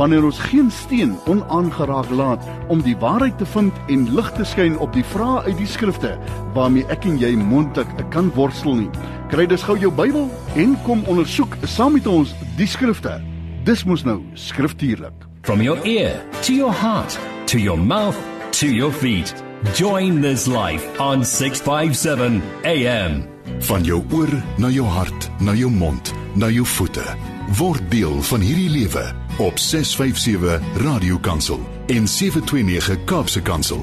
wanneer ons geen steen onaangeraak laat om die waarheid te vind en lig te skyn op die vrae uit die skrifte waarmee ek en jy mondelik kan worstel nie. Kry dus gou jou Bybel en kom ondersoek saam met ons die skrifte. Dis mos nou skriftuurlik. From your ear to your heart to your mouth to your feet. Join this life on 657 AM. Van jou oor na jou hart, na jou mond, na jou voete. Word deel van hierdie lewe op 657 Radio Kansel en 729 Kaapse Kansel.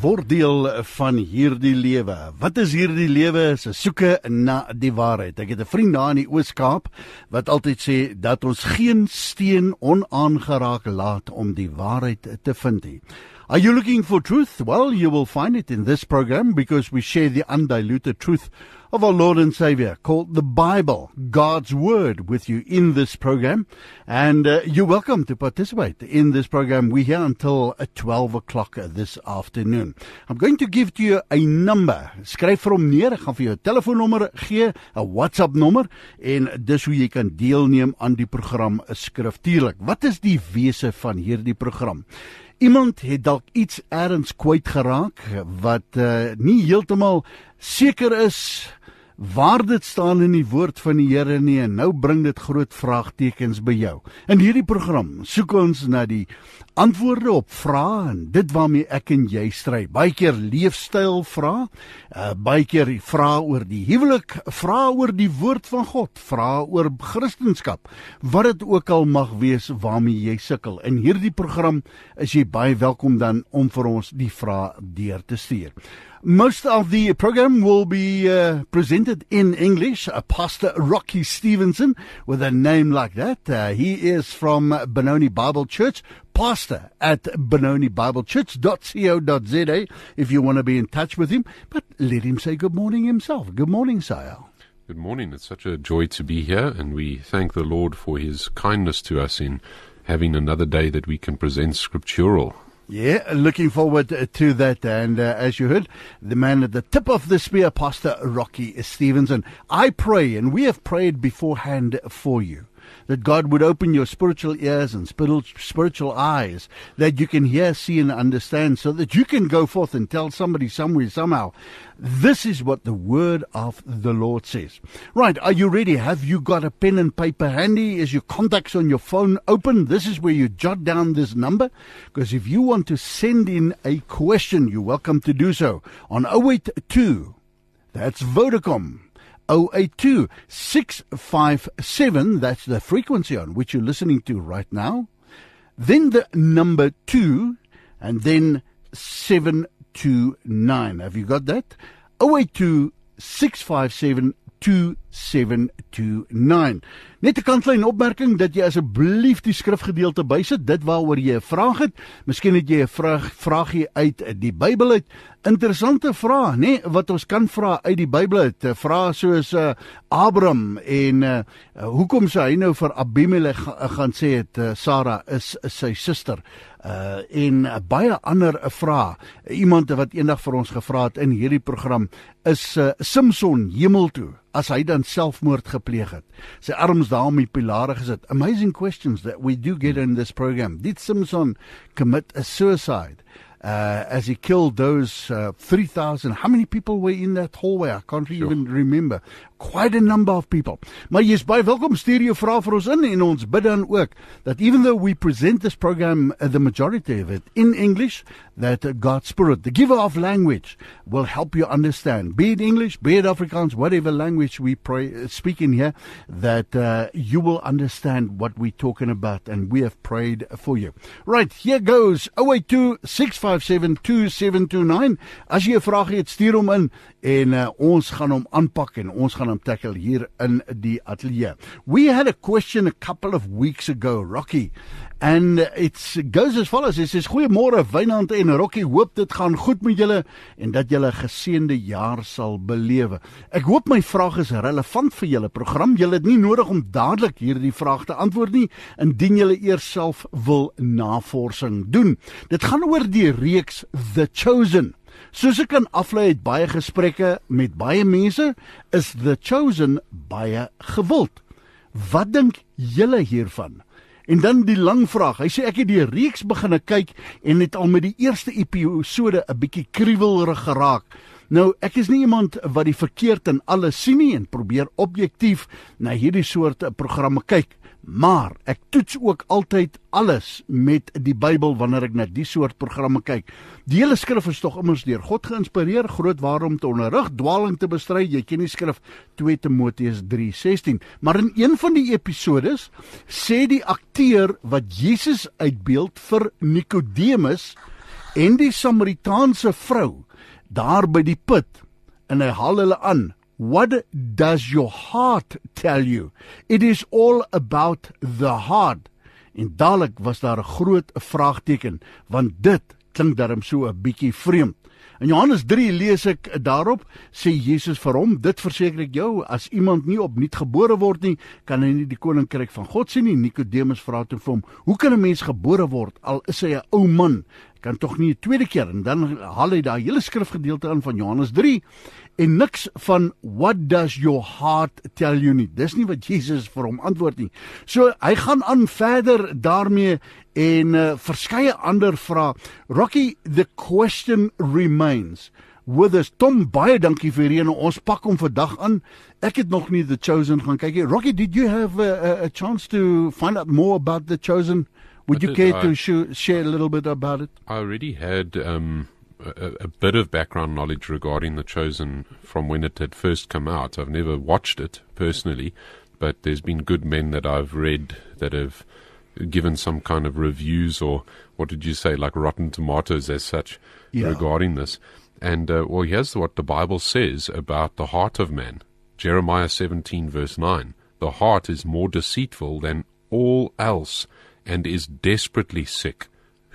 Word deel van hierdie lewe. Wat is hierdie lewe? Se soeke na die waarheid. Ek het 'n vriend daar in die Oos-Kaap wat altyd sê dat ons geen steen onaangeraak laat om die waarheid te vind nie. Are you looking for truth? Well, you will find it in this program because we share the undiluted truth of our Lord and Savior called the Bible, God's Word, with you in this program. And uh, you're welcome to participate in this program. We're here until uh, 12 o'clock this afternoon. I'm going to give to you a number. Skryf vir hom neer. Ek gaan vir jou 'n telefoonnommer gee, 'n WhatsApp nommer en dis hoe jy kan deelneem aan die program skriftuurlik. Wat is die wese van hierdie program? Iemand het dalk iets erns kwyt geraak wat uh, nie heeltemal seker is waar dit staan in die woord van die Here nie en nou bring dit groot vraagtekens by jou. In hierdie program soek ons na die antwoorde op vrae en dit waarmee ek en jy stry. Baie keer leefstyl vrae, uh, baie keer vrae oor die huwelik, vrae oor die woord van God, vrae oor Christendom, wat dit ook al mag wees waarmee jy sukkel. In hierdie program is jy baie welkom dan om vir ons die vrae deur te stuur. Most of the program will be uh, presented in English. Uh, Pastor Rocky Stevenson, with a name like that, uh, he is from Benoni Bible Church, pastor at benonibiblechurch.co.za if you want to be in touch with him. But let him say good morning himself. Good morning, Sayal. Good morning. It's such a joy to be here, and we thank the Lord for his kindness to us in having another day that we can present scriptural. Yeah, looking forward to that. And uh, as you heard, the man at the tip of the spear, Pastor Rocky Stevenson. I pray, and we have prayed beforehand for you, that God would open your spiritual ears and spiritual eyes, that you can hear, see, and understand, so that you can go forth and tell somebody somewhere, somehow, this is what the word of the Lord says. Right, are you ready? Have you got a pen and paper handy? Is your contacts on your phone open? This is where you jot down this number. Because if you want to send in a question, you're welcome to do so on 082. That's Vodacom. 082 657, that's the frequency on which you're listening to right now. Then the number 2, and then 729. Have you got that? 082 657 2729. Net 'n kantlyn opmerking dat jy asseblief die skrifgedeelte bysit, dit waaroor jy 'n vraag het. Miskien het jy 'n vraag vraagie uit die Bybel uit. Interessante vraag, nê, nee, wat ons kan vra uit die Bybel uit. 'n Vraag soos uh, Abraham en uh, hoekom sê hy nou vir Abimelech gaan sê het uh, Sara is, is sy suster? uh en uh, baie ander 'n uh, vrae. Iemand wat eendag vir ons gevra het in hierdie program is uh, Samson hemel toe as hy dan selfmoord gepleeg het. Sy arms daar om die pilare gesit. Amazing questions that we do get in this program. Did Samson commit a suicide? Uh, as he killed those uh, 3,000. How many people were in that hallway? I can't sure. even remember. Quite a number of people. Maar jy's baie welkom stuur jou vrae vir ons in en ons bid dan ook that even though we present this program uh, the majority of it in English that uh, God's spirit the giver of language will help you understand be it English be it Afrikaans whatever language we pray, uh, speak in here that uh, you will understand what we're talking about and we have prayed for you. Right, here goes 082 6572729 as jy 'n vraag het stuur hom in en uh, ons gaan hom aanpak en ons gaan gaan hom tackle hier in die ateljee. We had a question a couple of weeks ago, Rocky. And it goes as follows. It says goeiemôre Wynand en Rocky. Hoop dit gaan goed met julle en dat julle 'n geseënde jaar sal belewe. Ek hoop my vraag is relevant vir julle program. Julle het nie nodig om dadelik hierdie vraag te antwoord nie indien julle eers self wil navorsing doen. Dit gaan oor die reeks The Chosen. Soos ek kan aflei uit baie gesprekke met baie mense, is The Chosen baie gewild. Wat dink julle hiervan? En dan die lang vraag. Hy sê ek het die reeks begine kyk en het al met die eerste episode 'n bietjie kriewelrig geraak. Nou, ek is nie iemand wat die verkeerd in alles sien nie en probeer objektief na hierdie soort programme kyk maar ek toets ook altyd alles met die Bybel wanneer ek na die soort programme kyk. Die hele skrif is tog immers deur God geïnspireer, groot waarom te onderrig, dwaling te bestry. Jy ken die skrif 2 Timoteus 3:16. Maar in een van die episodes sê die akteur wat Jesus uitbeeld vir Nikodemus en die Samaritaanse vrou daar by die put en hy haal hulle aan What does your heart tell you? It is all about the heart. En dadelik was daar 'n groot vraagteken want dit klink darem so 'n bietjie vreemd. In Johannes 3 lees ek daarop sê Jesus vir hom dit verseker ek jou as iemand nie opnuut gebore word nie kan hy nie die koninkryk van God sien nie Nikodemus vra toe vir hom hoe kan 'n mens gebore word al is hy 'n ou man kan tog nie 'n tweede keer en dan haal hy daai hele skrifgedeelte in van Johannes 3 en niks van what does your heart tell you nie. Dis nie wat Jesus vir hom antwoord nie. So hy gaan aan verder daarmee en uh, verskeie ander vra. Rocky, the question remains. With us Tom baie dankie vir hierdie ons pak hom vandag aan. Ek het nog nie the chosen gaan kyk nie. Rocky, did you have a, a, a chance to find out more about the chosen? Would you care to sh- share a little bit about it? I already had um, a, a, bit of background knowledge regarding The Chosen from when it had first come out. I've never watched it personally, but there's been good men that I've read that have given some kind of reviews or what did you say, like Rotten Tomatoes as such, yeah. regarding this. And uh, well, here's what the Bible says about the heart of man Jeremiah 17, verse 9. The heart is more deceitful than all else and is desperately sick.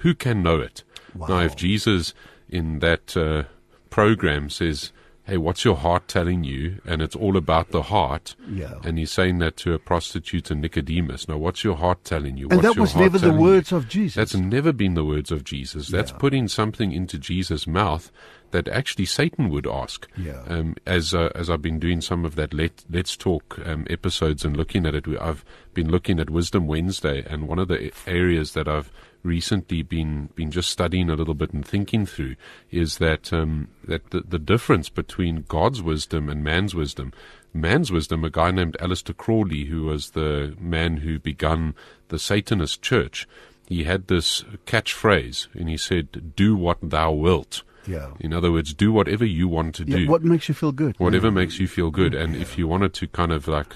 Who can know it? Wow. Now, if Jesus in that uh, program says, Hey, what's your heart telling you? And it's all about the heart. Yeah. And he's saying that to a prostitute and Nicodemus. Now, what's your heart telling you? And what's that was never the words you? of Jesus. That's never been the words of Jesus. That's yeah. putting something into Jesus' mouth that actually Satan would ask. Yeah. Um, as uh, as I've been doing some of that Let Let's Talk um, episodes and looking at it, I've been looking at Wisdom Wednesday, and one of the areas that I've recently been been just studying a little bit and thinking through is that um, that the, the difference between God's wisdom and man's wisdom. Man's wisdom, a guy named Aleister Crowley, who was the man who begun the Satanist church, he had this catchphrase, and he said, "Do what thou wilt." Yeah. In other words, do whatever you want to yeah, do. What makes you feel good? Whatever yeah. makes you feel good. And yeah. if you wanted to kind of like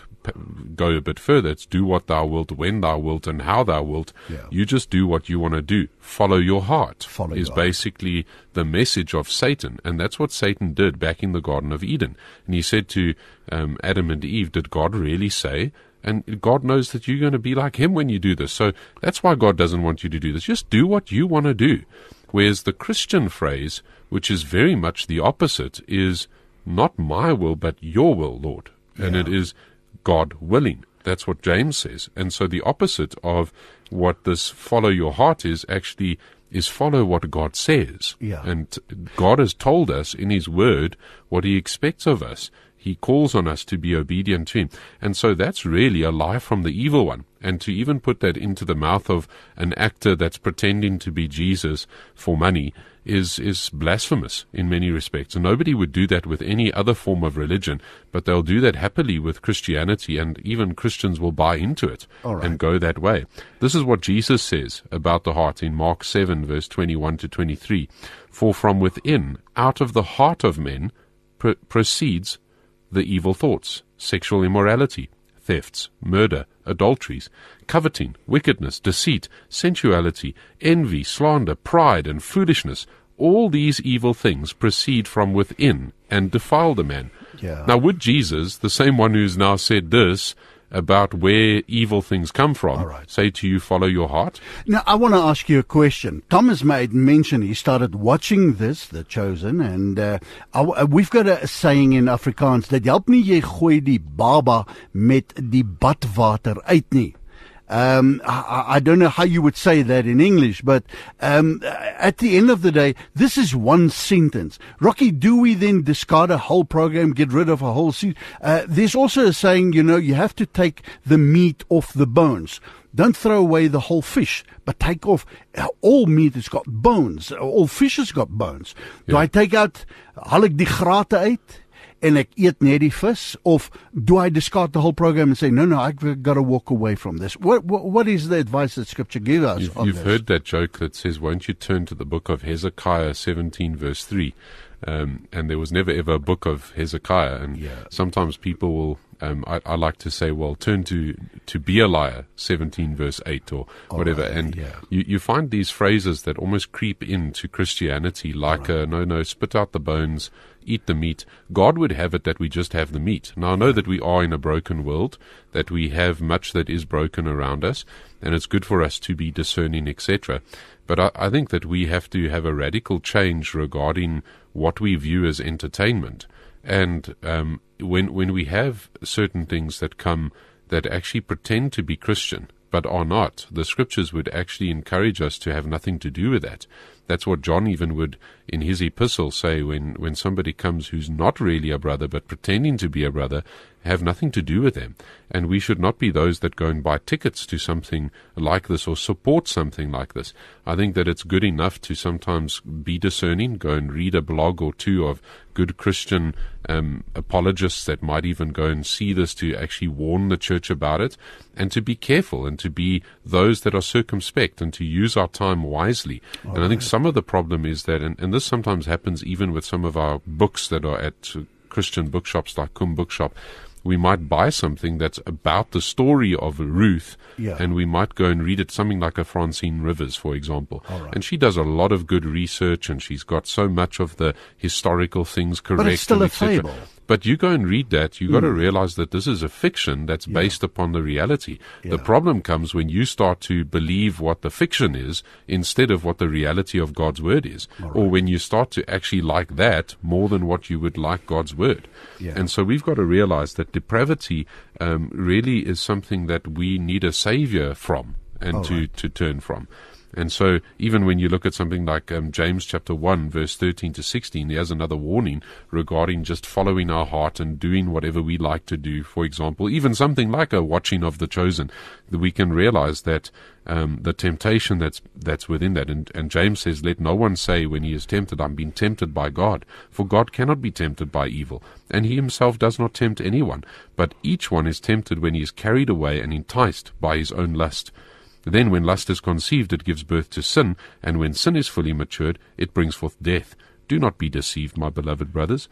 go a bit further, it's do what thou wilt, when thou wilt, and how thou wilt. You just do what you want to do. Follow your heart. Follow is God. basically the message of Satan, and that's what Satan did back in the Garden of Eden. And he said to um, Adam and Eve, "Did God really say?" And God knows that you're going to be like Him when you do this. So that's why God doesn't want you to do this. Just do what you want to do. Whereas the Christian phrase, which is very much the opposite, is not my will, but your will, Lord. And Yeah. it is God willing. That's what James says. And so the opposite of what this follow your heart is actually is follow what God says. Yeah. And God has told us in His Word what He expects of us. He calls on us to be obedient to Him. And so that's really a lie from the evil one. And to even put that into the mouth of an actor that's pretending to be Jesus for money is, is blasphemous in many respects. And nobody would do that with any other form of religion, but they'll do that happily with Christianity, and even Christians will buy into it right. and go that way. This is what Jesus says about the heart in Mark 7, verse 21 to 23. For from within, out of the heart of men, pr- proceeds the evil thoughts, sexual immorality, thefts, murder, adulteries, coveting, wickedness, deceit, sensuality, envy, slander, pride, and foolishness. All these evil things proceed from within and defile the man. Yeah. Now, would Jesus, the same one who's now said this about where evil things come from, right. say to you, follow your heart? Now, I want to ask you a question. Thomas made mention he started watching this, The Chosen, and uh, I, uh, we've got a saying in Afrikaans that help nie jy gooi die baba met die badwater uit nie. Um, I, I don't know how you would say that in English, but um, at the end of the day, this is one sentence. Rocky, do we then discard a whole program, get rid of a whole season? Uh, there's also a saying, you know, you have to take the meat off the bones. Don't throw away the whole fish, but take off uh, all meat has got bones. All fish has got bones. Do I take out, haal ek die grate uit? En ek eet net die vis of do I discard the whole program and say no no I've got to walk away from this what what, what is the advice that scripture gives us You've, you've heard that joke that says, Won't you turn to the book of Hezekiah 17, verse 3? Um, and there was never ever a book of Hezekiah. And Yeah. sometimes people will, um, I, I like to say, well, turn to, to be a liar, 17, verse 8, or whatever. right, and yeah. you, you find these phrases that almost creep into Christianity, like, uh, no, no, spit out the bones, eat the meat. God would have it that we just have the meat. Now, I know that we are in a broken world, that we have much that is broken around us, and it's good for us to be discerning, etc. But I, I think that we have to have a radical change regarding what we view as entertainment. And um, when when we have certain things that come that actually pretend to be Christian but are not, the scriptures would actually encourage us to have nothing to do with that. That's what John even would in his epistle say when, when somebody comes who's not really a brother but pretending to be a brother, have nothing to do with them. And we should not be those that go and buy tickets to something like this or support something like this. I think that it's good enough to sometimes be discerning, go and read a blog or two of good Christian um, apologists that might even go and see this to actually warn the church about it, and to be careful and to be those that are circumspect and to use our time wisely. and I think some of the problem is that, and, and this sometimes happens even with some of our books that are at Christian bookshops like CUM Bookshop. We might buy something that's about the story of Ruth, Yeah. and we might go and read it, something like a Francine Rivers, for example. And she does a lot of good research, and she's got so much of the historical things correct. still and a et cetera. fable. But you go and read that, you've got Hmm. to realize that this is a fiction that's based upon the reality. The problem comes when you start to believe what the fiction is instead of what the reality of God's word is, or when you start to actually like that more than what you would like God's word. Yeah. And so we've got to realize that depravity um, really is something that we need a savior from and to, to turn from. And so, even when you look at something like um, James chapter 1, verse 13 to 16, he has another warning regarding just following our heart and doing whatever we like to do. For example, even something like a watching of the chosen, that we can realize that um, the temptation that's that's within that. And, and James says, Let no one say when he is tempted, I'm being tempted by God. For God cannot be tempted by evil, and he himself does not tempt anyone. But each one is tempted when he is carried away and enticed by his own lust. Then, when lust is conceived, it gives birth to sin, and when sin is fully matured, it brings forth death. Do not be deceived, my beloved brothers.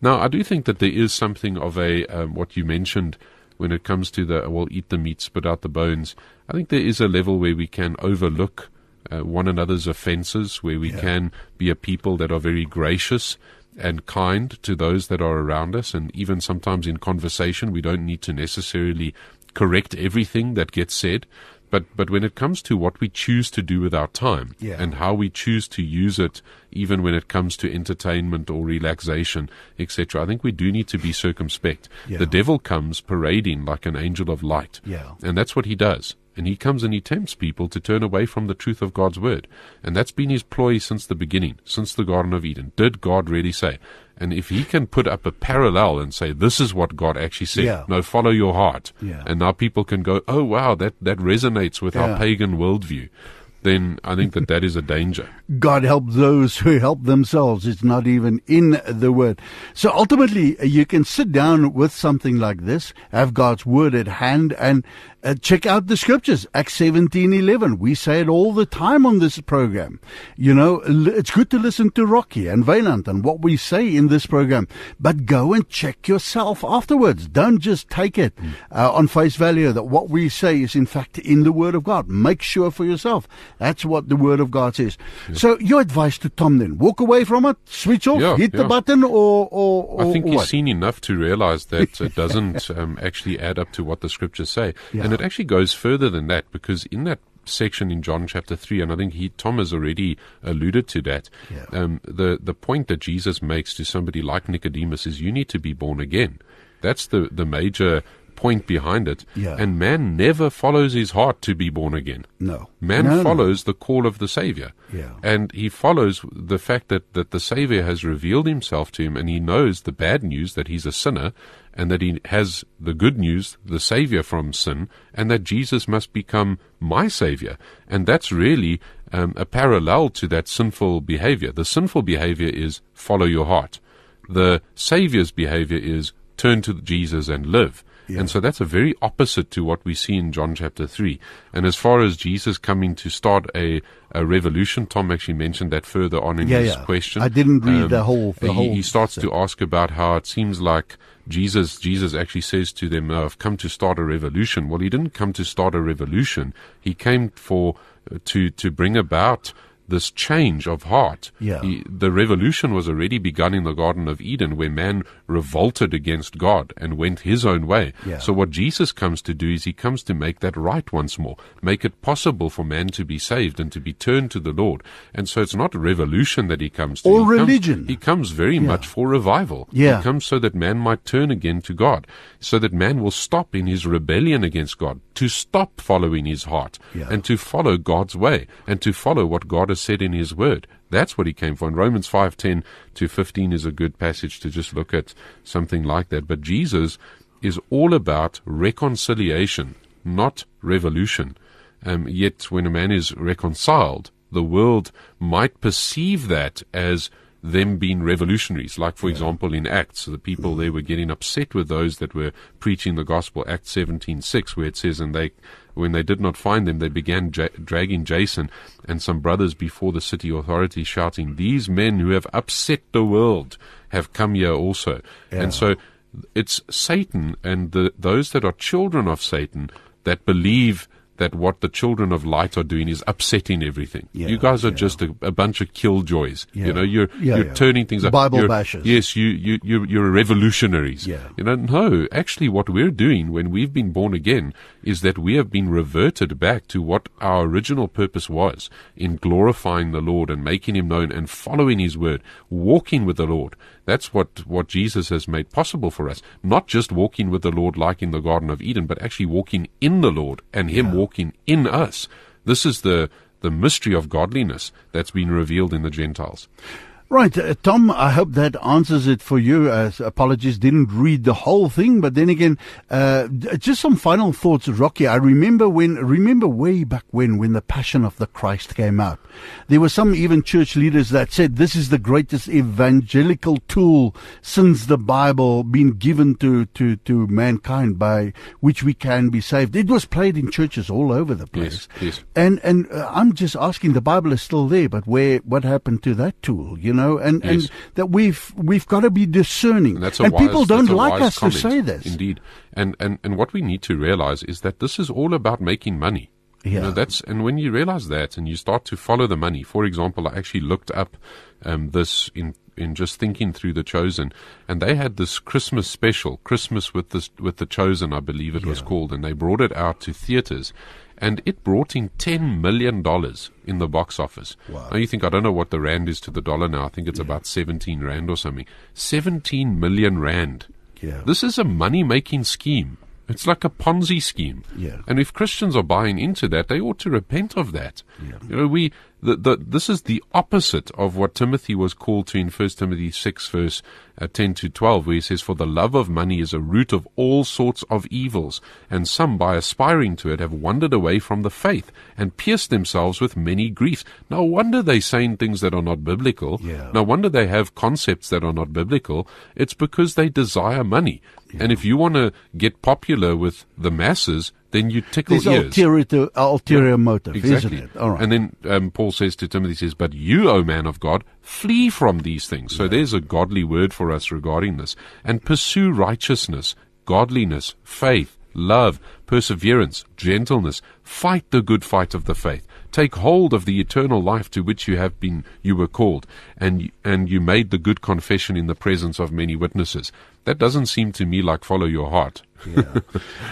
Now, I do think that there is something of a, um, what you mentioned when it comes to the, well, eat the meat, spit out the bones. I think there is a level where we can overlook uh, one another's offenses, where we can be a people that are very gracious and kind to those that are around us. And even sometimes in conversation, we don't need to necessarily correct everything that gets said. But, but when it comes to what we choose to do with our time Yeah. and how we choose to use it, even when it comes to entertainment or relaxation, etc., I think we do need to be circumspect. Yeah. The devil comes parading like an angel of light. Yeah. And that's what he does. And he comes and he tempts people to turn away from the truth of God's word. And that's been his ploy since the beginning, since the Garden of Eden. Did God really say? And if he can put up a parallel and say, this is what God actually said, Yeah. no, follow your heart. Yeah. And now people can go, oh, wow, that, that resonates with Yeah. our pagan worldview. Then I think that that is a danger. God help those who help themselves. It's not even in the word. So ultimately, you can sit down with something like this, have God's word at hand, and uh, check out the scriptures. Acts 17, 11. We say it all the time on this program. You know, it's good to listen to Rocky and Valant and what we say in this program, but go and check yourself afterwards. Don't just take it uh, on face value that what we say is in fact in the Word of God. Make sure for yourself. That's what the Word of God says. So your advice to Tom then, walk away from it, switch off, Yeah, hit the button or, or, or I think or he's seen enough to realize that it doesn't um, actually add up to what the scriptures say. Yeah. And it actually goes further than that because in that section in John chapter 3, and I think he, Tom has already alluded to that, Yeah. um, the, the point that Jesus makes to somebody like Nicodemus is you need to be born again. That's the, the major point behind it. Yeah. And man never follows his heart to be born again. No. Man No, follows the call of the Savior. Yeah. And he follows the fact that, that the Savior has revealed himself to him and he knows the bad news that he's a sinner and that he has the good news, the Savior from sin, and that Jesus must become my Savior. And that's really um, a parallel to that sinful behavior. The sinful behavior is follow your heart. The Savior's behavior is turn to Jesus and live. And so that's a very opposite to what we see in John chapter 3. And as far as Jesus coming to start a, a revolution, Tom actually mentioned that further on in Yeah, his yeah. question. I didn't read the whole- the he, whole he starts to ask about how it seems like Jesus, Jesus actually says to them, I've come to start a revolution. Well, he didn't come to start a revolution. He came for, uh, to, to bring about this change of heart. Yeah. He, the revolution was already begun in the Garden of Eden where man revolted against God and went his own way. Yeah. So what Jesus comes to do is he comes to make that right once more, make it possible for man to be saved and to be turned to the Lord. And so it's not a revolution that he comes to. Or He comes- religion. he comes very much for revival. Yeah. He comes so that man might turn again to God, so that man will stop in his rebellion against God, to stop following his heart, Yeah. and to follow God's way, and to follow what God has said in his word. That's what he came for. And Romans 5:10 to 15 is a good passage to just look at something like that. But Jesus is all about reconciliation, not revolution. Um, yet when a man is reconciled, the world might perceive that as them being revolutionaries. Like, for example, in Acts, the people there were getting upset with those that were preaching the gospel. Acts 17:6, where it says, "And they, when they did not find them, they began ja- dragging Jason and some brothers before the city authorities, shouting, These men who have upset the world have come here also." And so, it's Satan and the, those that are children of Satan that believe that what the children of light are doing is upsetting everything. Yeah, you guys are yeah. just a, a bunch of killjoys. Yeah. You know, you're you're turning things up. Bible You're- bashers. Yes, you you you you're revolutionaries. Yeah. You know, no. Actually, what we're doing when we've been born again is that we have been reverted back to what our original purpose was in glorifying the Lord and making Him known and following His word, walking with the Lord. That's what what Jesus has made possible for us. Not just walking with the Lord like in the Garden of Eden, but actually walking in the Lord and Him walking in us. This is the the mystery of godliness that's been revealed in the Gentiles. Right, uh, Tom, I hope that answers it for you. Uh, apologies, didn't read the whole thing, but then again, uh, just some final thoughts, Rocky. I remember when, remember way back when, when the Passion of the Christ came out, there were some even church leaders that said this is the greatest evangelical tool since the Bible been given to, to, to mankind by which we can be saved. It was played in churches all over the place. Yes, yes. And and uh, I'm just asking. The Bible is still there, but where? What happened to that tool? You know, and Yes. and that we've we've got to be discerning. And and wise, people don't like us comment. to say this. Indeed. And, and, and what we need to realize is that this is all about making money. You Yeah. know, that's, and when you realize that and you start to follow the money, for example, I actually looked up, um, this in, in just thinking through the chosen and they had this Christmas special, Christmas with this, with the chosen, I believe it was called, and they brought it out to theaters and it brought in $10 million in the box office. Wow. Now you think, I don't know what the rand is to the dollar now. I think it's about 17 rand or something. 17 million rand. Yeah. This is a money making scheme. It's like a Ponzi scheme. Yeah. And if Christians are buying into that, they ought to repent of that. You know, we, the, the, this is the opposite of what Timothy was called to in 1 Timothy 6 verse uh, 10 to 12, where he says, For the love of money is a root of all sorts of evils, and some by aspiring to it have wandered away from the faith and pierced themselves with many griefs. No wonder they're saying things that are not biblical. Yeah. No wonder they have concepts that are not biblical. It's because they desire money. And if you want to get popular with the masses, then you tickle There's ears. ulterior ulterior motive, Exactly. isn't it? All right. And then um, Paul says to Timothy, says, But you, O man of God, flee from these things. So there's a godly word for us regarding this. And pursue righteousness, godliness, faith, love, perseverance, gentleness. Fight the good fight of the faith. Take hold of the eternal life to which you have been, you were called, and, and you made the good confession in the presence of many witnesses. That doesn't seem to me like follow your heart. Yeah.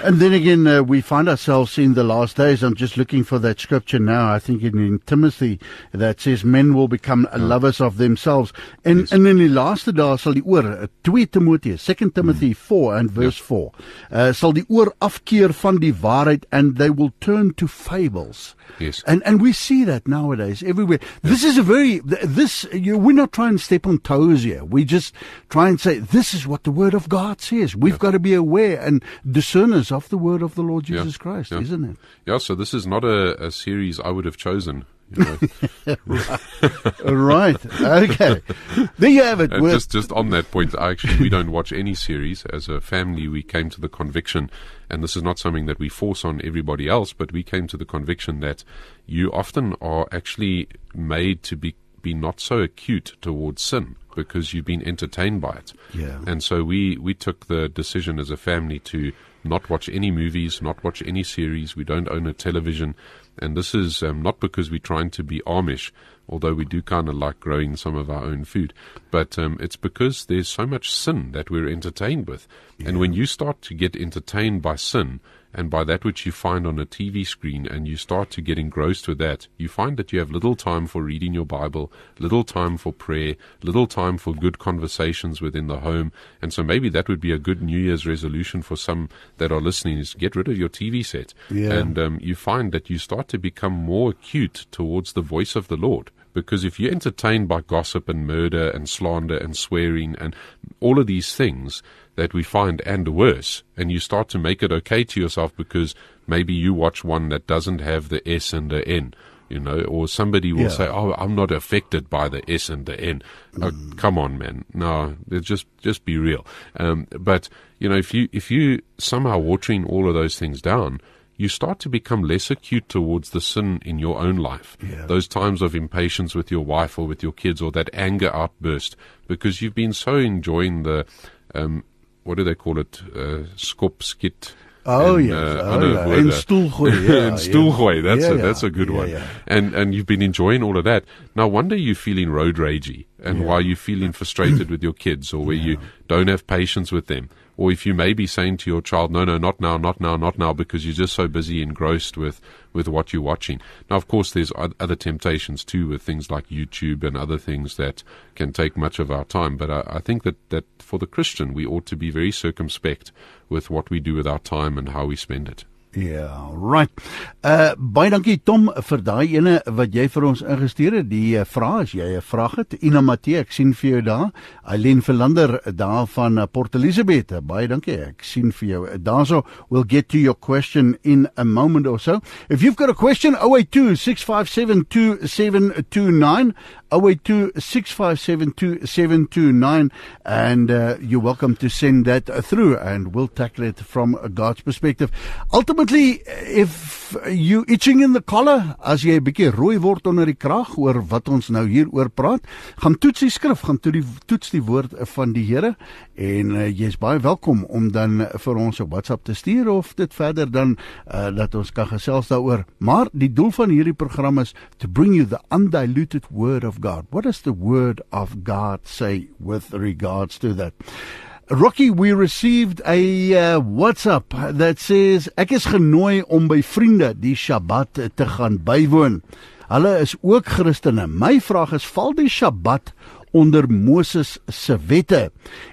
And then again, uh, we find ourselves in the last days. I'm just looking for that scripture now. I think in, in Timothy that says men will become lovers of themselves. En Yes. en in die laaste dae sal die oor uh, 2 Timoteus, 2 Timothy 4 and verse 4. Uh, sal die oor afkeer van die waarheid and they will turn to fables. Yes. And and we see that nowadays everywhere. This is a very this you, we're not trying to step on toes here. We just try and say this is what the word of God says. We've got to be aware and discerners of the word of the Lord Yeah. Jesus Christ, Yeah. isn't it? Yeah, so this is not a, a series I would have chosen. You know. right. Okay. There you have it. Just just on that point, I actually we don't watch any series. As a family, we came to the conviction, and this is not something that we force on everybody else, but we came to the conviction that you often are actually made to be be not so acute towards sin because you've been entertained by it. Yeah. And so we we took the decision as a family to not watch any movies, not watch any series. We don't own a television, and this is um, not because we're trying to be Amish, although we do kind of like growing some of our own food, but um, it's because there's so much sin that we're entertained with, and when you start to get entertained by sin. And by that which you find on a TV screen, and you start to get engrossed with that, you find that you have little time for reading your Bible, little time for prayer, little time for good conversations within the home. And so maybe that would be a good New Year's resolution for some that are listening is get rid of your TV set. Yeah. And um, you find that you start to become more acute towards the voice of the Lord. Because if you're entertained by gossip and murder and slander and swearing and all of these things that we find and worse, and you start to make it okay to yourself because maybe you watch one that doesn't have the S and the N, you know, or somebody will Yeah. say, "Oh, I'm not affected by the S and the N." Oh, come on, man. No, just just be real. Um, but you know, if you if you somehow watering all of those things down, you start to become less acute towards the sin in your own life. Yeah. Those times of impatience with your wife or with your kids, or that anger outburst, because you've been so enjoying the, um, what do they call it, uh, skop skit. Oh, en, yes. uh, Oh, ja. woorde. Stoelgooi, ja, En stoelgooi, ja. that's Ja, a ja. that's a good one. And and you've been enjoying all of that. No wonder you're feeling road ragey, and why you're feeling frustrated with your kids, or where you don't have patience with them, or if you may be saying to your child, "No, no, not now, not now, not now," because you're just so busy engrossed with with what you're watching. Now, of course, there's other temptations too, with things like YouTube and other things that can take much of our time. But I, I think that that for the Christian, we ought to be very circumspect with what we do with our time and how we spend it. Ja, right. Uh baie dankie Tom vir daai ene wat jy vir ons ingestuur het. Die uh, vraag as jy 'n vraag het. Ina Matthee, ek sien vir jou daar. Eileen Verlander daar van uh, Port Elizabeth. Baie dankie. Ek sien vir jou. Daarso we'll get to your question in a moment or so. If you've got a question 082 657 2729 082 657 2729 and uh, you're welcome to send that through and we'll tackle it from God's perspective. Ultimately, if you itching in the collar as jy 'n bietjie rooi word onder die kraag oor wat ons nou hier oor praat, gaan toets die skrif, gaan toe die toets die woord van die Here en uh, jy's baie welkom om dan vir ons op WhatsApp te stuur of dit verder dan uh, dat ons kan gesels daaroor. Maar die doel van hierdie program is to bring you the undiluted word of God. What does the word of God say with regards to that? Rocky, we received a uh, WhatsApp that says ek is genooi om by vriende die Sabbat te gaan bywoon. Hulle is ook Christene. My vraag is, val die Sabbat onder Moses se wette?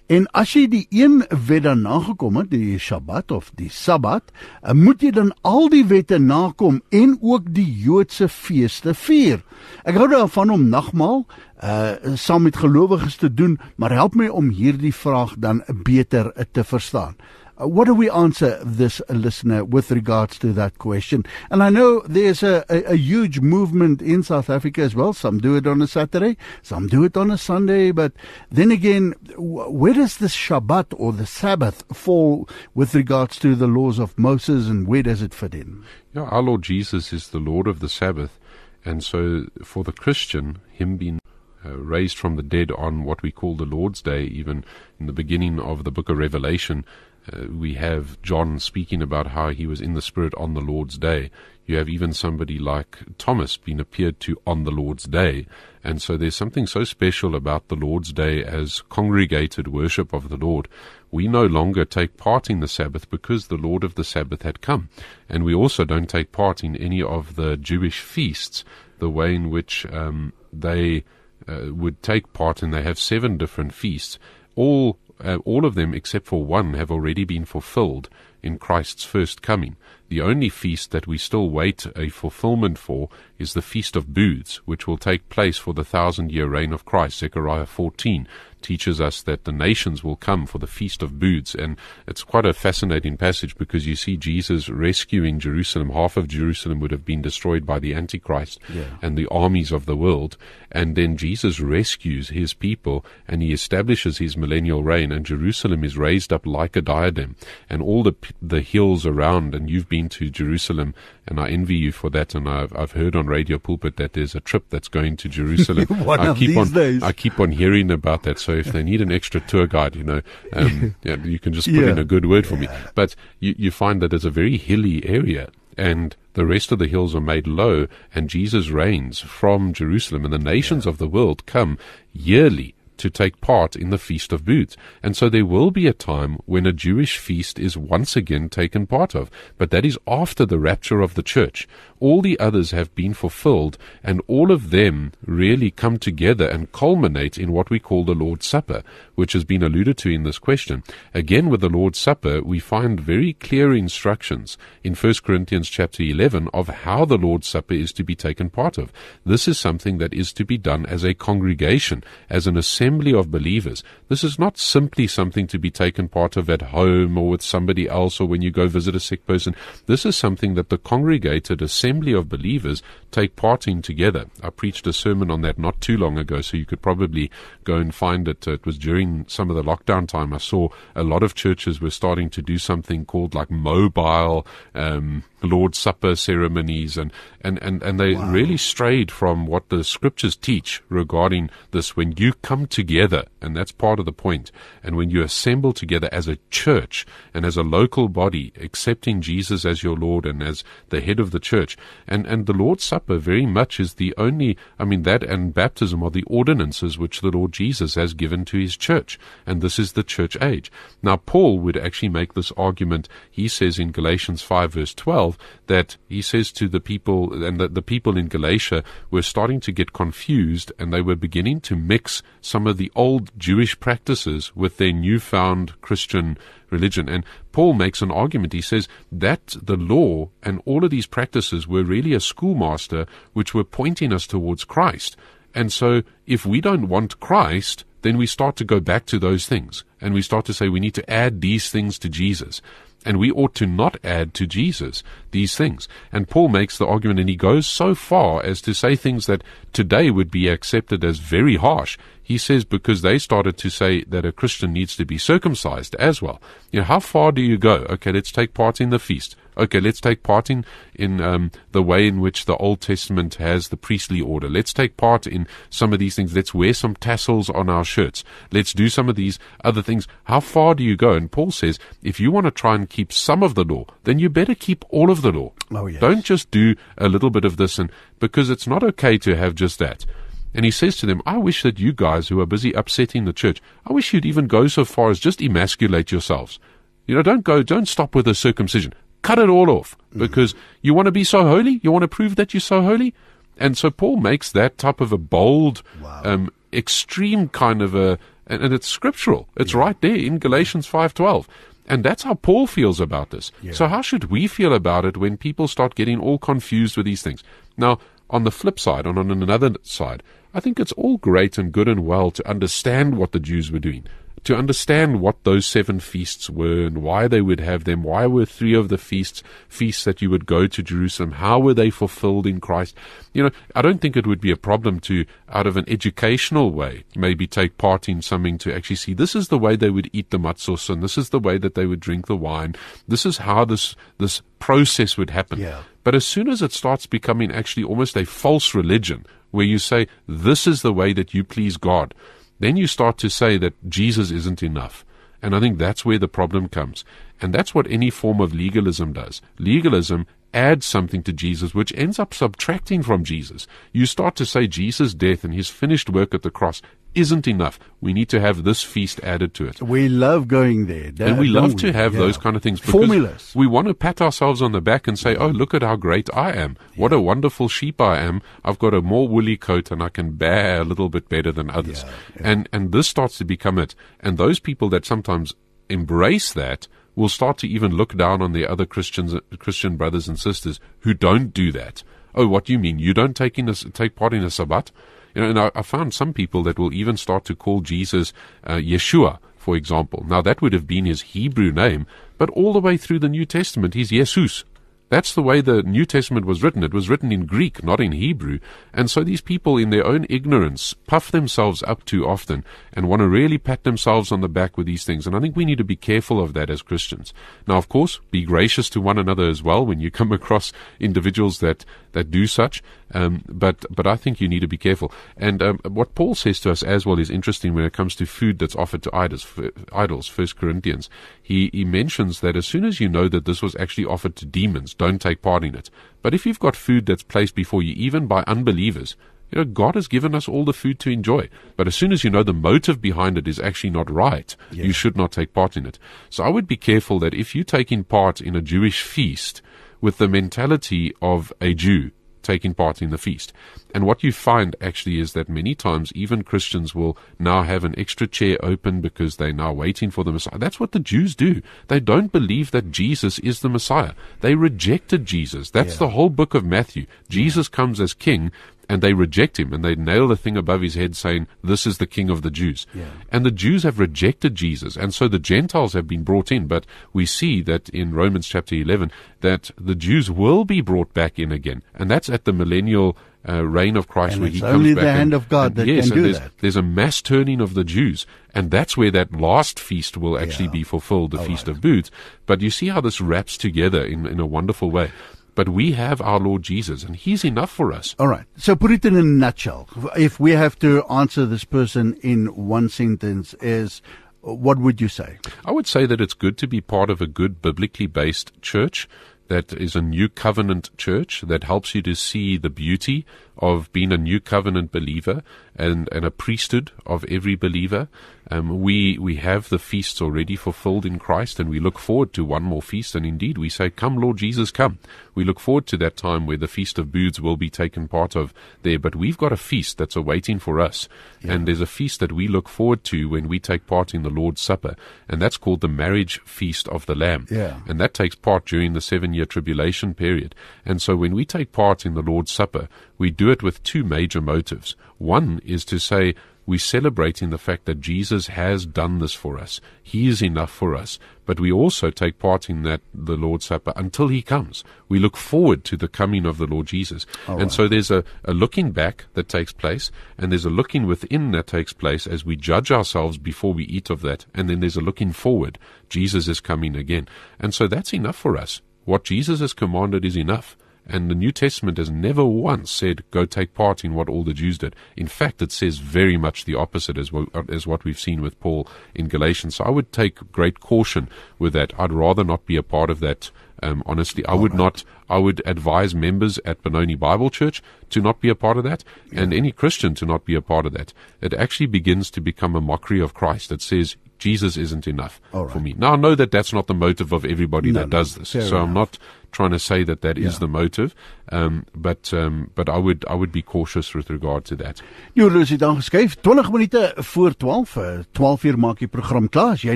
En as jy die een wet dan nagekom het, die Sabbat of die Sabbat, uh, moet jy dan al die wette nakom en ook die Joodse feeste vier. Ek hou daarvan om nagmaal uh saam met gelowiges te doen, maar help my om hierdie vraag dan beter te verstaan. Uh, what do we answer this listener with regards to that question? And I know there's a, a, a, huge movement in South Africa as well. Some do it on a Saturday, some do it on a Sunday. But then again, where does the Shabbat or the Sabbath fall with regards to the laws of Moses and where does it fit in? Yeah, our Lord Jesus is the Lord of the Sabbath. And so for the Christian, him being uh, raised from the dead on what we call the Lord's Day, even in the beginning of the book of Revelation, uh, we have John speaking about how he was in the Spirit on the Lord's day. You have even somebody like Thomas being appeared to on the Lord's day. And so there's something so special about the Lord's day as congregated worship of the Lord. We no longer take part in the Sabbath because the Lord of the Sabbath had come. And we also don't take part in any of the Jewish feasts, the way in which um, they uh, would take part, and they have seven different feasts. All uh, all of them except for one have already been fulfilled in Christ's first coming. The only feast that we still wait a fulfillment for is the Feast of Booths, which will take place for the thousand year reign of Christ. Zechariah 14 teaches us that the nations will come for the Feast of Booths. And it's quite a fascinating passage because you see Jesus rescuing Jerusalem. Half of Jerusalem would have been destroyed by the Antichrist yeah. and the armies of the world. And then Jesus rescues his people and he establishes his millennial reign. And Jerusalem is raised up like a diadem. And all the, the hills around, and you've been to Jerusalem, and I envy you for that. And I've, I've heard on Radio Pulpit that there's a trip that's going to Jerusalem. I keep these on, days. I keep on hearing about that. So if they need an extra tour guide, you know, um, yeah, you can just put Yeah. in a good word for me. But you, you find that it's a very hilly area. And the rest of the hills are made low, and Jesus reigns from Jerusalem, and the nations of the world come yearly to take part in the Feast of Booths. And so there will be a time when a Jewish feast is once again taken part of, but that is after the rapture of the church. All the others have been fulfilled, and all of them really come together and culminate in what we call the Lord's Supper, which has been alluded to in this question. Again, with the Lord's Supper, we find very clear instructions in 1 Corinthians chapter 11 of how the Lord's Supper is to be taken part of. This is something that is to be done as a congregation, as an assembly of believers. This is not simply something to be taken part of at home or with somebody else or when you go visit a sick person. This is something that the congregated assembly of believers take part in together. I preached a sermon on that not too long ago, so you could probably go and find it. It was during some of the lockdown time. I saw a lot of churches were starting to do something called like mobile um, Lord's Supper ceremonies, and and and, and they really strayed from what the scriptures teach regarding this. When you come together, and that's part of the point, and when you assemble together as a church and as a local body, accepting Jesus as your Lord and as the head of the church, and and the Lord's Supper very much is the only. I mean that and baptism are the ordinances which the Lord Jesus has given to His church, and this is the church age. Now Paul would actually make this argument. He says in Galatians five verse twelve that he says to the people, and that the people in Galatia were starting to get confused and they were beginning to mix some of the old Jewish practices with their newfound Christian religion. And Paul makes an argument. He says that the law and all of these practices were really a schoolmaster which were pointing us towards Christ. And so if we don't want Christ, then we start to go back to those things and we start to say we need to add these things to Jesus. And we ought to not add to Jesus these things. And Paul makes the argument, and he goes so far as to say things that today would be accepted as very harsh. He says because they started to say that a Christian needs to be circumcised as well. You know, how far do you go? Okay, let's take part in the feast. Okay, let's take part in in um, the way in which the Old Testament has the priestly order. Let's take part in some of these things. Let's wear some tassels on our shirts. Let's do some of these other things. How far do you go? And Paul says, if you want to try and keep some of the law, then you better keep all of the law. Oh, yes. Don't just do a little bit of this, and because it's not okay to have just that. And he says to them, I wish that you guys who are busy upsetting the church, I wish you'd even go so far as just emasculate yourselves. You know, don't go, don't stop with the circumcision. Cut it all off because you want to be so holy. You want to prove that you're so holy. And so Paul makes that type of a bold, um, extreme kind of a, and, and it's scriptural. It's right there in Galatians 5.12. And that's how Paul feels about this. So how should we feel about it when people start getting all confused with these things? Now, on the flip side, and on another side, I think it's all great and good and well to understand what the Jews were doing. To understand what those seven feasts were and why they would have them. Why were three of the feasts feasts that you would go to Jerusalem? How were they fulfilled in Christ? You know, I don't think it would be a problem to, out of an educational way, maybe take part in something to actually see this is the way they would eat the matzos and this is the way that they would drink the wine. This is how this this process would happen. Yeah. But as soon as it starts becoming actually almost a false religion, where you say, this is the way that you please God, then you start to say that Jesus isn't enough. And I think that's where the problem comes. And that's what any form of legalism does. Legalism adds something to Jesus, which ends up subtracting from Jesus. You start to say Jesus' death and his finished work at the cross isn't enough. We need to have this feast added to it. We love going there. That, And we love don't to have Yeah. those kind of things Formulas. we want to pat ourselves on the back and say, "Oh, look at how great I am! What a wonderful sheep I am! I've got a more woolly coat and I can bear a little bit better than others." And and this starts to become it. And those people that sometimes embrace that will start to even look down on their other Christians, Christian brothers and sisters who don't do that. Oh, what do you mean? You don't take in a, take part in a Sabbath? You know, and I, I found some people that will even start to call Jesus uh, Yeshua, for example. Now that would have been his Hebrew name, but all the way through the New Testament, he's Jesus. That's the way the New Testament was written. It was written in Greek, not in Hebrew. And so these people, in their own ignorance, puff themselves up too often and want to really pat themselves on the back with these things. And I think we need to be careful of that as Christians. Now, of course, be gracious to one another as well when you come across individuals that, that do such. Um, but, but I think you need to be careful. And um, what Paul says to us as well is interesting when it comes to food that's offered to idols. Idols, First Corinthians. He, he mentions that as soon as you know that this was actually offered to demons, don't take part in it. But if you've got food that's placed before you, even by unbelievers, you know, God has given us all the food to enjoy. But as soon as you know the motive behind it is actually not right, you should not take part in it. So I would be careful that if you're taking part in a Jewish feast with the mentality of a Jew, taking part in the feast. And what you find actually is that many times even Christians will now have an extra chair open because they're now waiting for the Messiah. That's what the Jews do. They don't believe that Jesus is the Messiah. They rejected Jesus. That's the whole book of Matthew. Jesus comes as king and they reject him and they nail the thing above his head saying, This is the King of the Jews. And the Jews have rejected Jesus, and so the Gentiles have been brought in. But we see that in Romans chapter 11 that the Jews will be brought back in again, and that's at the millennial. Uh, reign of Christ, And where he comes only back the and- hand of God that yes, can do there's, that. There's a mass turning of the Jews, and that's where that last feast will actually Yeah. be fulfilled, the Feast of Booths. But you see how this wraps together in, in a wonderful way. But we have our Lord Jesus, and He's enough for us. All right. So put it in a nutshell. If we have to answer this person in one sentence, is what would you say? I would say that it's good to be part of a good biblically based church that is a new covenant church that helps you to see the beauty of being a new covenant believer and, and a priesthood of every believer. Um, we we have the feasts already fulfilled in Christ, and we look forward to one more feast. And indeed, we say, "Come, Lord Jesus, come." We look forward to that time where the feast of booths will be taken part of there. But we've got a feast that's awaiting for us, and there's a feast that we look forward to when we take part in the Lord's Supper, and that's called the marriage feast of the Lamb. Yeah. And that takes part during the seven year tribulation period. And so when we take part in the Lord's Supper, we do it with two major motives. One is to say, we're celebrating the fact that Jesus has done this for us. He is enough for us. But we also take part in that, the Lord's Supper, until He comes. We look forward to the coming of the Lord Jesus. and so there's a, a looking back that takes place, and there's a looking within that takes place as we judge ourselves before we eat of that. And then there's a looking forward. Jesus is coming again. And so that's enough for us. What Jesus has commanded is enough. And the New Testament has never once said, go take part in what all the Jews did. In fact, it says very much the opposite as, what- as what we've seen with Paul in Galatians. So I would take great caution with that. I'd rather not be a part of that. Um, honestly, I would not, I would advise members at Benoni Bible Church to not be a part of that and any Christian to not be a part of that. It actually begins to become a mockery of Christ. It says, Jesus isn't enough right. for me. Now, I know that that's not the motive of everybody No, that does this. So I'm not trying to say that that is Yeah. the motive, um, but um, but I would I would be cautious with regard to that. Joris het aangeskuif 20 minute voor 12. Uh, 12 uur maak die program klaar. As jy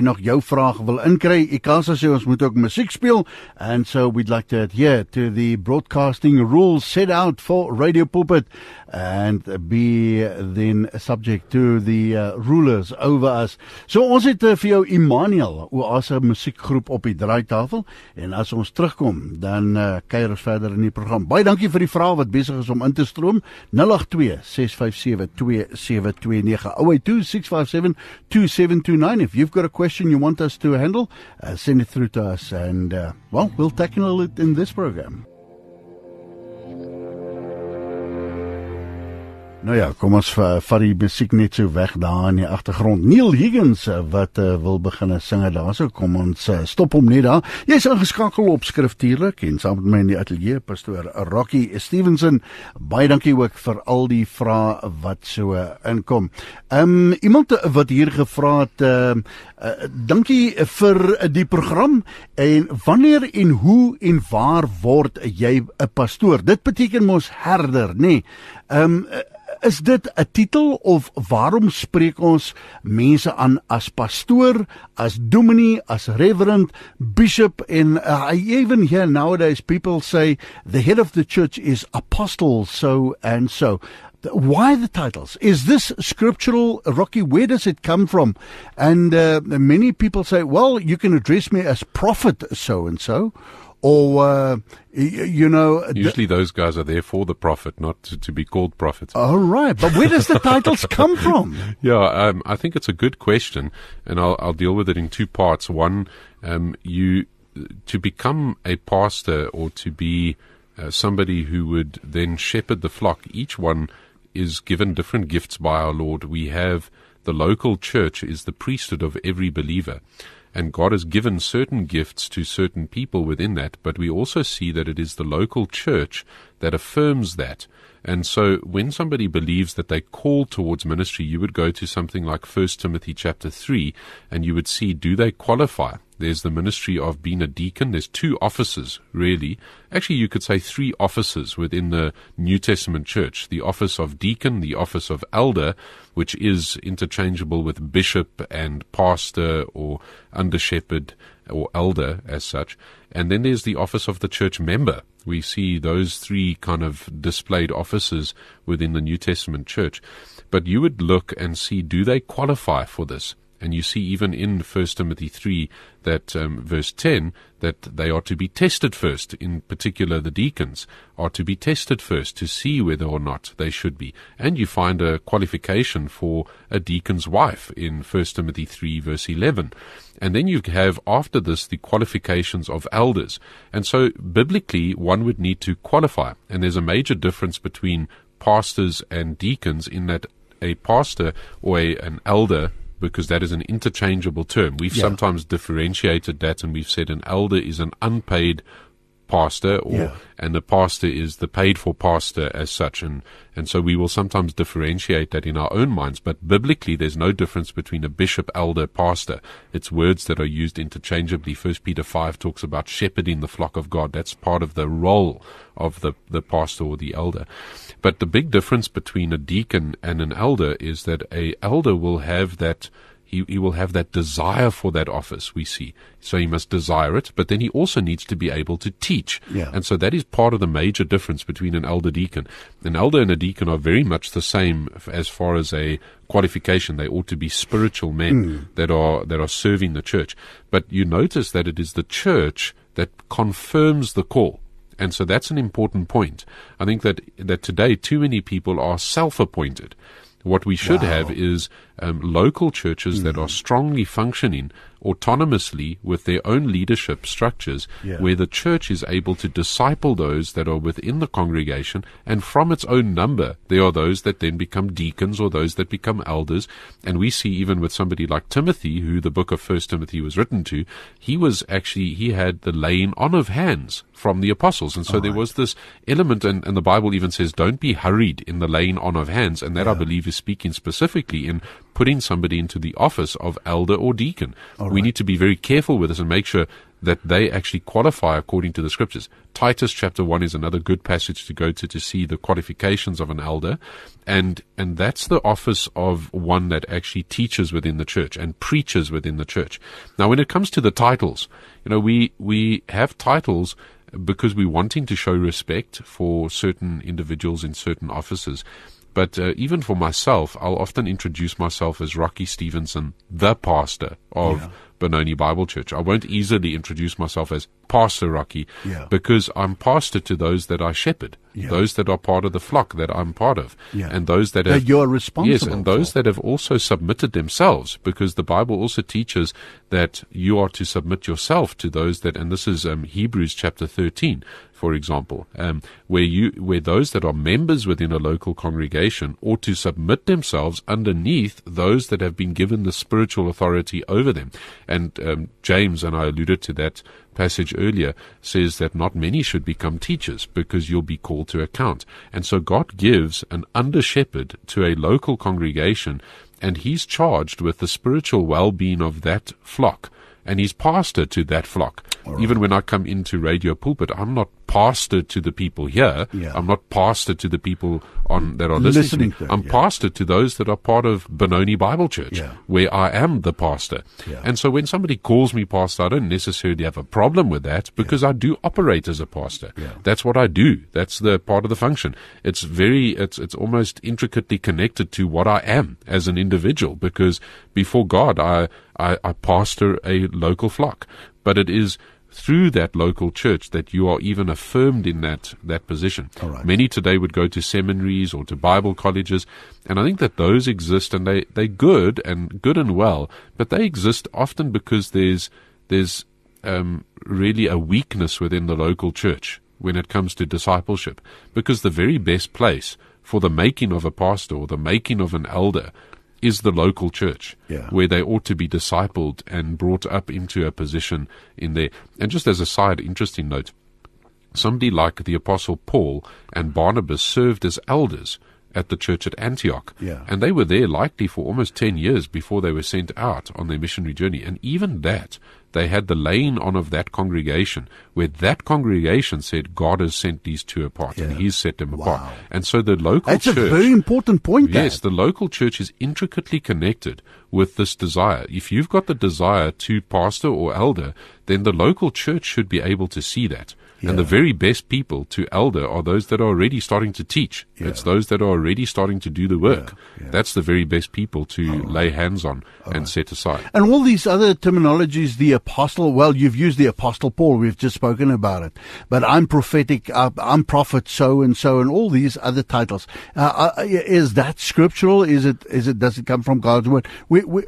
nog jou vraag wil inkry, Ikasa sê ons moet ook musiek speel and so we'd like to adhere to the broadcasting rules set out for Radio Pulpit and be then subject to the uh, rulers over us. So ons het uh, vir jou Immanuel Oase musiekgroep op die draaitafel en as ons terugkom dan uh, kuier ons verder in die program. Baie dankie vir die vrae wat besig is om in te stroom. 082 657 2729 082 657 2729 if you've got a question you want us to handle uh, send it through to us and uh, well we'll tackle it in this program. Nou ja, kom ons va- vat die musiek net so weg daar in die agtergrond. Neil Higgins eh, wat uh, wil begin sing daarso, kom ons uh, stop hom net daar. Jy's ingeskakel op skriftuurlik en saam met my in die ateljee pastoor Rocky Stevenson. Baie dankie ook vir al die vrae wat so inkom. Ehm um, iemand wat hier gevra het ehm uh, uh, dankie vir die program en wanneer en hoe en waar word jy 'n pastoor? Dit beteken mos herder, nê? Nee. Ehm um, is dit 'n titel of waarom spreek ons mense aan as pastoor, as dominee, as reverend, bishop en uh, I even hear nowadays people say the head of the church is apostle so and so. Why the titles? Is this scriptural, Rocky? Where does it come from? And uh, many people say, well, you can address me as prophet so and so, or uh, you know, th- Usually, those guys are there for the prophet, not to, to be called prophets. all right. But where does the titles come from? Yeah, um, I think it's a good question, and I'll, I'll deal with it in two parts. One, um, you to become a pastor or to be uh, somebody who would then shepherd the flock. Each one is given different gifts by our Lord. We have the local church is the priesthood of every believer. And God has given certain gifts to certain people within that, but we also see that it is the local church that affirms that. And so when somebody believes that they call towards ministry, you would go to something like 1 Timothy chapter 3 and you would see do they qualify? There's the ministry of being a deacon. There's two offices, really. Actually, you could say three offices within the New Testament church. The office of deacon, the office of elder, which is interchangeable with bishop and pastor or under shepherd or elder as such. And then there's the office of the church member. We see those three kind of displayed offices within the New Testament church. But you would look and see do they qualify for this? And you see even in 1 Timothy 3 that um, verse 10 that they are to be tested first. In particular, the deacons are to be tested first to see whether or not they should be. And you find a qualification for a deacon's wife in 1 Timothy 3 verse 11. And then you have after this the qualifications of elders. And so biblically one would need to qualify. And there's a major difference between pastors and deacons in that a pastor or a, an elder because that is an interchangeable term. We've Yeah. sometimes differentiated that and we've said an elder is an unpaid pastor or Yeah. and the pastor is the paid for pastor as such and and so we will sometimes differentiate that in our own minds but biblically there's no difference between a bishop elder pastor. It's words that are used interchangeably. First peter 5 talks about shepherding the flock of god. That's part of the role of the the pastor or the elder. But the big difference between a deacon and an elder is that a elder will have that he, he will have that desire for that office, we see. So he must desire it, but then he also needs to be able to teach. Yeah. And so that is part of the major difference between an elder deacon. An elder and a deacon are very much the same as far as a qualification. They ought to be spiritual men hmm. that are that are serving the church. But you notice that it is the church that confirms the call. And so that's an important point. I think that that today too many people are self-appointed. What we should have is um, local churches that are strongly functioning autonomously with their own leadership structures, Yeah. where the church is able to disciple those that are within the congregation, and from its own number, there are those that then become deacons or those that become elders. And we see even with somebody like Timothy, who the book of First Timothy was written to, he was actually he had the laying on of hands from the apostles, and so there was this element, and, and the Bible even says, "Don't be hurried in the laying on of hands," and that I believe is speaking specifically in putting somebody into the office of elder or deacon. We need to be very careful with this and make sure that they actually qualify according to the scriptures. Titus chapter 1 is another good passage to go to to see the qualifications of an elder. And, and that's the office of one that actually teaches within the church and preaches within the church. Now, when it comes to the titles, you know, we, we have titles because we're wanting to show respect for certain individuals in certain offices. But uh, even for myself, I'll often introduce myself as Rocky Stevenson, the pastor of Yeah. Benoni Bible Church. I won't easily introduce myself as Pastor Rocky Yeah. because I'm pastor to those that I shepherd, Yeah. those that are part of the flock that I'm part of, Yeah. and those that That have you're responsible Yes, and those for. that have also submitted themselves, because the Bible also teaches that you are to submit yourself to those that, and this is um, Hebrews chapter thirteen, for example, um, where you where those that are members within a local congregation ought to submit themselves underneath those that have been given the spiritual authority over them. And um, James and I alluded to that passage earlier says that not many should become teachers because you'll be called to account. And so God gives an under shepherd to a local congregation and he's charged with the spiritual well-being of that flock and he's pastor to that flock. Even when I come into radio pulpit, I'm not pastor to the people here. Yeah. I'm not pastor to the people on that are listening, Listening to I'm yeah. pastor to those that are part of Benoni Bible Church, Yeah. where I am the pastor. And so when somebody calls me pastor, I don't necessarily have a problem with that because I do operate as a pastor. That's what I do. That's the part of the function. It's very, it's, it's almost intricately connected to what I am as an individual because before God, I, I, I pastor a local flock. But it is through that local church that you are even affirmed in that, that position. Right. Many today would go to seminaries or to Bible colleges, and I think that those exist and they, they're good and good and well, but they exist often because there's, there's, um, really a weakness within the local church when it comes to discipleship. Because the very best place for the making of a pastor or the making of an elder is the local church, Yeah. where they ought to be discipled and brought up into a position in there. And just as a side interesting note, somebody like the Apostle Paul and Barnabas served as elders at the church at Antioch. Yeah. And they were there likely for almost 10 years before they were sent out on their missionary journey. And even that, they had the laying on of that congregation, where that congregation said, God has sent these two apart and He's set them Wow. apart. And so the local church That's a very important point. Yes, that. the local church is intricately connected with this desire. If you've got the desire to pastor or elder, then the local church should be able to see that. And the very best people to elder are those that are already starting to teach. Yeah. It's those that are already starting to do the work. Yeah, yeah. That's the very best people to lay hands on and set aside. And all these other terminologies, the apostle, well, you've used the apostle Paul, we've just spoken about it. But I'm prophetic, uh, I'm prophet so and so, and all these other titles. Uh, uh, is that scriptural? Is it, is it, does it come from God's word? We, we,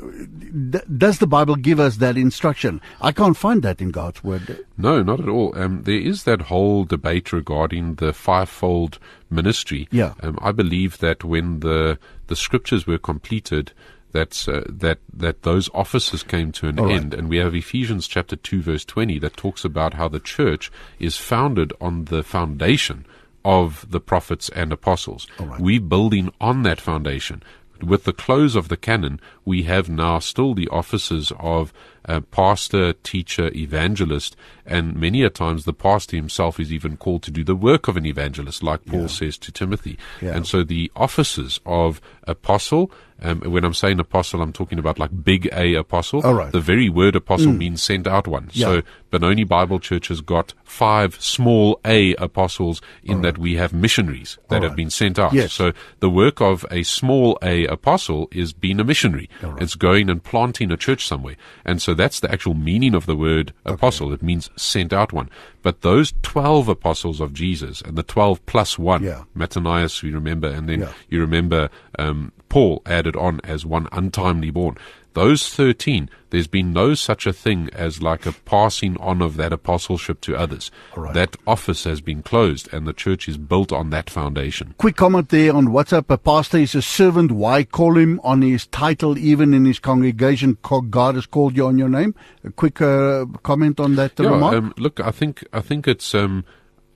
does the Bible give us that instruction? I can't find that in God's word. No, not at all. Um, there is that whole debate regarding the fivefold ministry. Yeah. Um, I believe that when the the scriptures were completed, that's uh, that that those offices came to an All right. end, and we have Ephesians chapter two verse twenty that talks about how the church is founded on the foundation of the prophets and apostles. Right. We're building on that foundation. With the close of the canon, we have now still the offices of uh, pastor, teacher, evangelist, and many a times the pastor himself is even called to do the work of an evangelist, like Paul says to Timothy. Yeah. And so the offices of apostle, um, when I'm saying apostle, I'm talking about like big A apostle. All right. The very word apostle means sent out one. Yeah. So Benoni Bible Church has got five small A apostles in that we have missionaries that All have been sent out. Yes. So the work of a small A apostle is being a missionary. It's going and planting a church somewhere. And so that's the actual meaning of the word apostle. It means sent out one. But those 12 apostles of Jesus and the 12 plus one, Yeah. Matthias, you remember, and then Yeah. you remember um, Paul added on as one untimely born. Those 13, there's been no such a thing as like a passing on of that apostleship to others. Right. That office has been closed and the church is built on that foundation. Quick comment there on WhatsApp. A pastor is a servant. Why call him on his title, even in his congregation? God has called you on your name. A quick uh, comment on that Yeah, remark. um, look, I think I think it's um,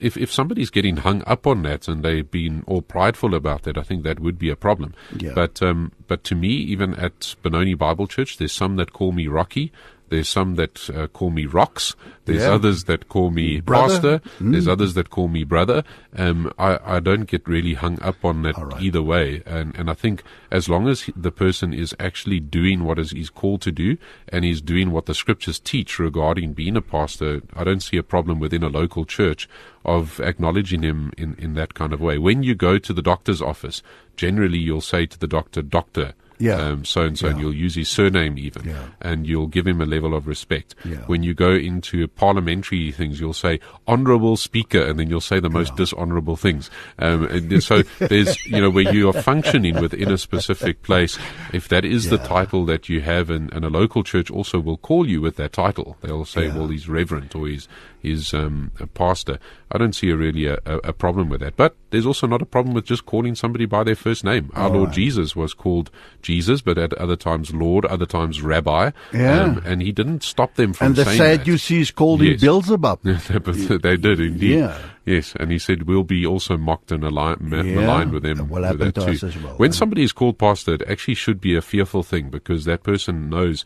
if if somebody's getting hung up on that and they've been all prideful about that, I think that would be a problem. Yeah. But um, but to me, even at Benoni Bible Church, there's some that call me Rocky. There's some that uh, call me rocks. There's Yeah. others that call me Brother. pastor. There's others that call me brother. Um, I, I don't get really hung up on that right. either way. And, and I think as long as he- the person is actually doing what is he's called to do and he's doing what the scriptures teach regarding being a pastor, I don't see a problem within a local church of acknowledging him in, in that kind of way. When you go to the doctor's office, generally you'll say to the doctor, doctor. Yeah. Um, so and so, and you'll use his surname even, Yeah. and you'll give him a level of respect. Yeah. When you go into parliamentary things, you'll say honourable speaker, and then you'll say the most dishonourable things. Um, and so there's, you know, where you are functioning within a specific place. If that is the title that you have, and, and a local church also will call you with that title, they'll say, well, he's reverend or he's he's um, a pastor. I don't see a really a, a, problem with that. But there's also not a problem with just calling somebody by their first name. Our All Lord right. Jesus was called Jesus, but at other times Lord, other times Rabbi. Yeah. Um, and he didn't stop them from And the saying that. Sadducees called him Yes. Beelzebub. They did indeed. Yeah. Yes, and he said we'll be also mocked and aligned, ma- Yeah. maligned with them. Will happen to us as well. When Yeah. somebody is called pastor, it actually should be a fearful thing because that person knows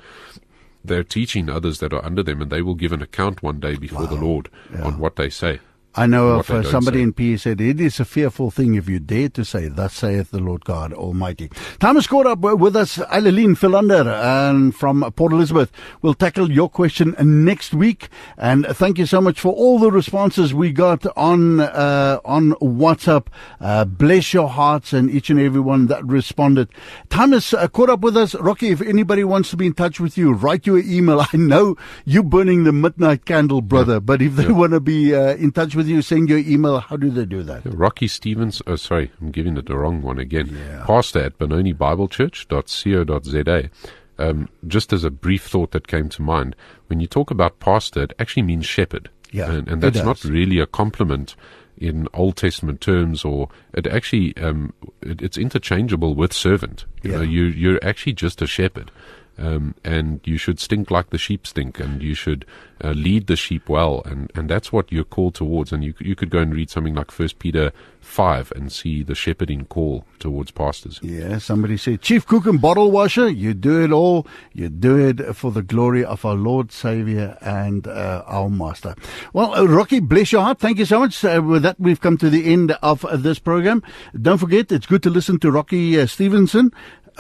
they're teaching others that are under them, and they will give an account one day before the Lord on what they say. I know of uh, somebody say. in PE said, It is a fearful thing if you dare to say, Thus saith the Lord God Almighty. Time has caught up with us, Eileen Philander and from Port Elizabeth. We'll tackle your question next week. And thank you so much for all the responses we got on uh, on WhatsApp. Uh, bless your hearts and each and every one that responded. Time has uh, caught up with us. Rocky, if anybody wants to be in touch with you, write you an email. I know you're burning the midnight candle, brother, but if they want to be uh, in touch with you, send your email. How do they do that? Rocky Stevens, oh sorry, I'm giving it the wrong one again. Yeah. Pastor at benonibiblechurch.co.za. Um, just as a brief thought that came to mind, when you talk about pastor, it actually means shepherd. Yeah, and, and that's not really a compliment in Old Testament terms, or it actually um, it, it's interchangeable with servant. You Yeah. know, you you're actually just a shepherd. Um, and you should stink like the sheep stink, and you should uh, lead the sheep well, and, and that's what you're called towards. And you you could go and read something like First Peter five and see the shepherding call towards pastors. Yeah, somebody said, Chief Cook and Bottle Washer, you do it all. You do it for the glory of our Lord, Savior, and uh, our Master. Well, uh, Rocky, bless your heart. Thank you so much. Uh, with that, we've come to the end of uh, this program. Don't forget, it's good to listen to Rocky Stevenson,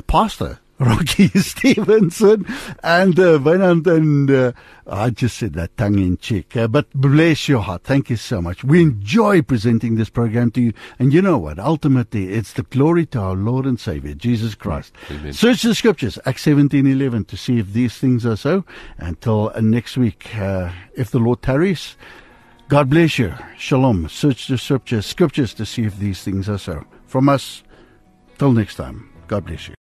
pastor. Rocky Stevenson and uh, and uh, I just said that tongue in cheek. Uh, but bless your heart. Thank you so much. We enjoy presenting this program to you. And you know what? Ultimately, it's the glory to our Lord and Savior, Jesus Christ. Amen. Search the scriptures, Acts 17 11, to see if these things are so. Until uh, next week, uh, if the Lord tarries, God bless you. Shalom. Search the scriptures, scriptures to see if these things are so. From us, till next time, God bless you.